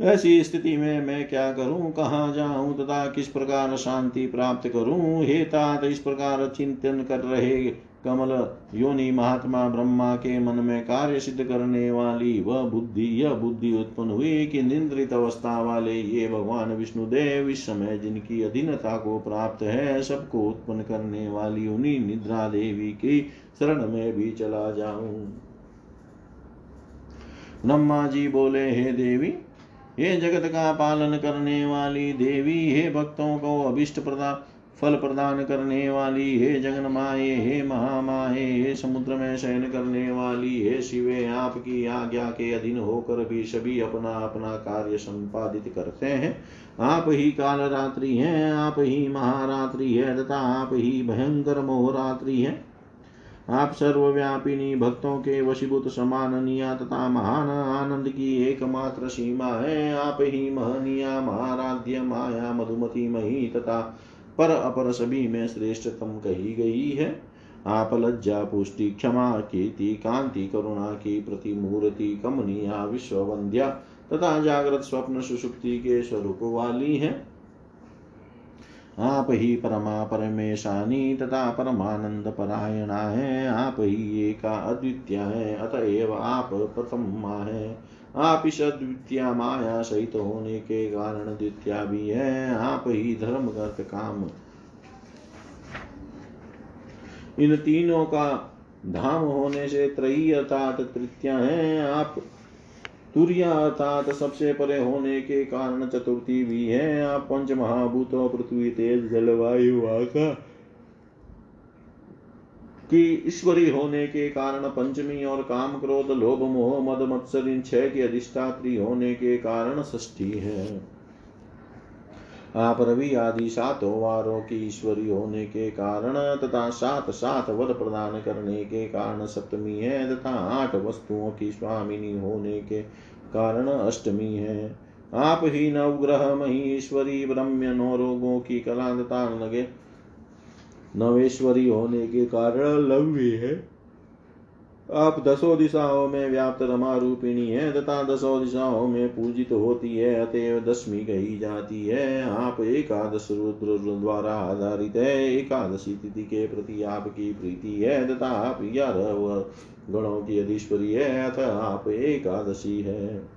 ऐसी स्थिति में मैं क्या करूँ, कहाँ जाऊँ, तथा किस प्रकार शांति प्राप्त करूँ? हे तात, इस प्रकार चिंतन कर रहे कमल योनि महात्मा ब्रह्मा के मन में कार्य सिद्ध करने वाली, वह बुद्धि, यह बुद्धि उत्पन्न हुई कि निंद्रित अवस्था वाले ये भगवान विष्णुदेव इस समय जिनकी अधीनता को प्राप्त है, सबको उत्पन्न करने वाली उन्हीं निद्रा देवी की शरण में भी चला जाऊँ। ब्रह्मा जी बोले, हे देवी हे जगत का पालन करने वाली देवी, हे भक्तों को अभिष्ट प्रदा फल प्रदान करने वाली, हे जगन माए हे महामाए, हे समुद्र में शयन करने वाली, हे शिवे, आपकी आज्ञा के अधीन होकर भी सभी अपना अपना कार्य संपादित करते हैं। आप ही काल रात्रि हैं, आप ही महारात्रि है, तथा आप ही भयंकर मोहरात्रि है। आप सर्वव्यापिनी भक्तों के वशीभूत समाननीय तथा महान आनंद की एकमात्र सीमा है। आप ही महनिया, महाराध्य, माया, मधुमती, मही तथा पर अपर सभी में श्रेष्ठतम कही गई है। आप लज्जा पुष्टि, क्षमा, कीर्ति, कांति, करुणा की प्रतिमूर्ति, कमनिया, विश्ववंद्या तथा जागृत स्वप्न सुषुप्ति के स्वरूप वाली है। आप ही परमा परमेशानी तथा परमानंद परायणा है। आप ही एका अद्वितीय है। अतएव आप प्रथमा है। आप इस अद्वितीय माया सहित होने के कारण द्वितीय भी है। आप ही धर्म काम। इन तीनों का धाम होने से त्रयी अर्थात तृतीया है। आप तुरिया अर्थात सबसे परे होने के कारण चतुर्थी भी है। आप पंच महाभूतों पृथ्वी तेज जलवायु आका की ईश्वरी होने के कारण पंचमी और काम क्रोध लोभ, मोह, मद, मत्सर, इन छह की अधिष्ठात्री होने के कारण षष्ठी है। आप रवि आदि सातों वारों की ईश्वरी होने के कारण तथा सात सात वर प्रदान करने के कारण सप्तमी है तथा आठ वस्तुओं की स्वामिनी होने के कारण अष्टमी है। आप ही नवग्रह, महीश्वरी ब्रह्म नौ रोगों की कला, तथा लगे नवेश्वरी होने के कारण लंबी है। आप दसों दिशाओं में व्याप्त रमा रूपिणी है, तथा दसों दिशाओं में पूजित होती है, अतएव दसवीं कही जाती है। आप एकादश रुद्र द्वारा आधारित है, एकादशी तिथि के प्रति आपकी प्रीति है, तथा आप ग्यारह गणों की अधीश्वरी है, अतः आप एकादशी है।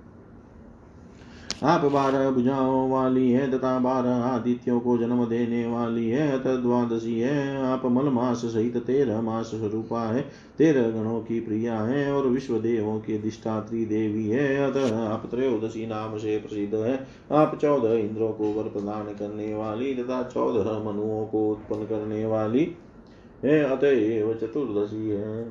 आप बारह भुजाओं वाली है तथा बारह आदित्यों को जन्म देने वाली है अतः द्वादशी है। आप मल मास सहित तेरह मास स्वरूपा है, तेरह गणों की प्रिया है और विश्व देवों की अधिष्ठात्री देवी है। अतः आप त्रयोदशी नाम से प्रसिद्ध है। आप चौदह इंद्रों को वर प्रदान करने वाली तथा चौदह मनुओं को उत्पन्न करने वाली है। अतएव चतुर्दशी है।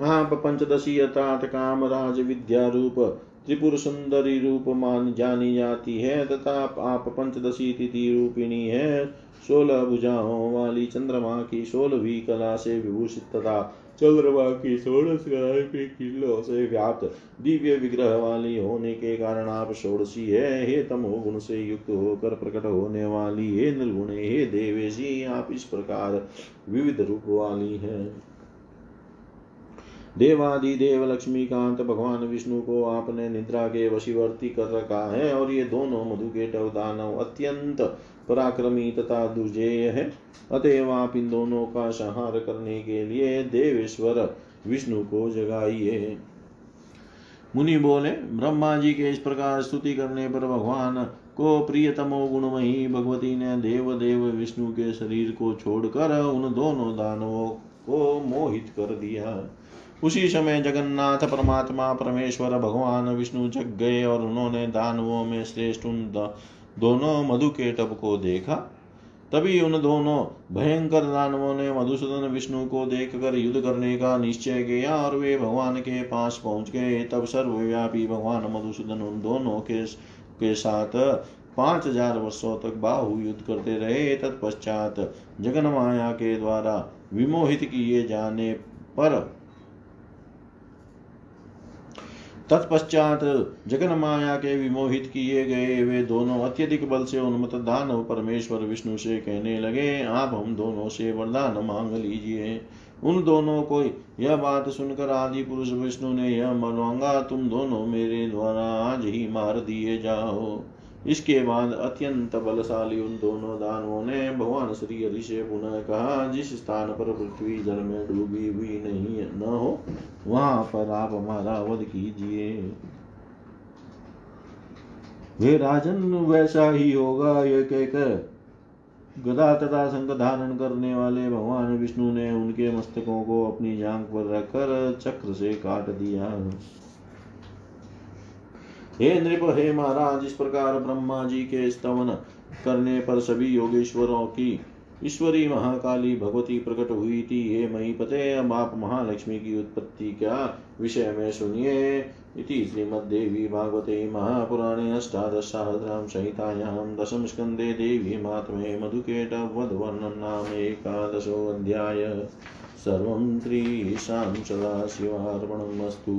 आप पंचदशी अर्थात काम राज विद्या रूप त्रिपुर सुंदरी रूप मान जानी जाती है, तथा आप पंचदशी तिथि रूपिणी है। सोलह भुजाओं वाली चंद्रमा की सोलहवीं कला से विभूषित तथा चंद्रमा की सोलह किलो से व्याप्त दिव्य विग्रह वाली होने के कारण आप षोड़शी है। हे तमो गुण से युक्त होकर प्रकट होने वाली, हे निर्गुणे, हे देवेशी, आप इस प्रकार विविध रूप वाली है। देवादि देव लक्ष्मीकांत भगवान विष्णु को आपने निद्रा के वशीवर्ती कर रखा है और ये दोनों मधु के दानव अत्यंत पराक्रमी तथा दुर्जेय है। अतएव आप इन दोनों का संहार करने के लिए देवेश्वर विष्णु को जगाइए। मुनि बोले, ब्रह्मा जी के इस प्रकार स्तुति करने पर भगवान को प्रियतमो गुणमयी भगवती ने देव देव विष्णु के शरीर को छोड़कर उन दोनों दानवों को मोहित कर दिया। उसी समय जगन्नाथ परमात्मा परमेश्वर भगवान विष्णु जग गए और उन्होंने दानवों में श्रेष्ठ उन दोनों मधु के टब को देखा। तभी उन दोनों भयंकर दानवों ने मधुसूदन विष्णु को देखकर युद्ध करने का निश्चय किया और वे भगवान के पास पहुँच गए। तब सर्वव्यापी भगवान मधुसूदन उन दोनों के के साथ पाँच हज़ार वर्षों तक बाहु युद्ध करते रहे। तत्पश्चात जगन माया के द्वारा विमोहित किए जाने पर तत्पश्चात जगन माया के विमोहित किए गए वे दोनों अत्यधिक बल से उन्मत दानव परमेश्वर विष्णु से कहने लगे, आप हम दोनों से वरदान मांग लीजिए। उन दोनों को यह बात सुनकर आदि पुरुष विष्णु ने यह मांगा तुम दोनों मेरे द्वारा आज ही मार दिए जाओ। इसके बाद अत्यंत बलशाली उन दोनों दानवों ने भगवान श्री हरि से पुनः कहा, जिस स्थान पर पृथ्वी जल में डूबी हुई नहीं न हो, वहाँ पर आप हमारा वध कीजिए। वे राजन, वैसा ही होगा यह कहकर गदा तथा संग धारण करने वाले भगवान विष्णु ने उनके मस्तकों को अपनी जांग पर रखकर चक्र से काट दिया। हे नृप, हे महाराज, इस प्रकार ब्रह्मा जी के स्तवन करने पर सभी योगेश्वरों की ईश्वरी महाकाली भगवती प्रकट हुई थी। हे मही पते, अब आप महालक्ष्मी की उत्पत्ति क्या विषय में सुनिए। इति श्रीमद्देवी भागवते महापुराणे अष्टादशसहस्रां संहितायां दशमस्कन्धे देवी मात्मे मधुकेटवधवर्णनं नाम एकादशोऽध्याय सर्वं श्रीशां सदाशिवार्पणमस्तु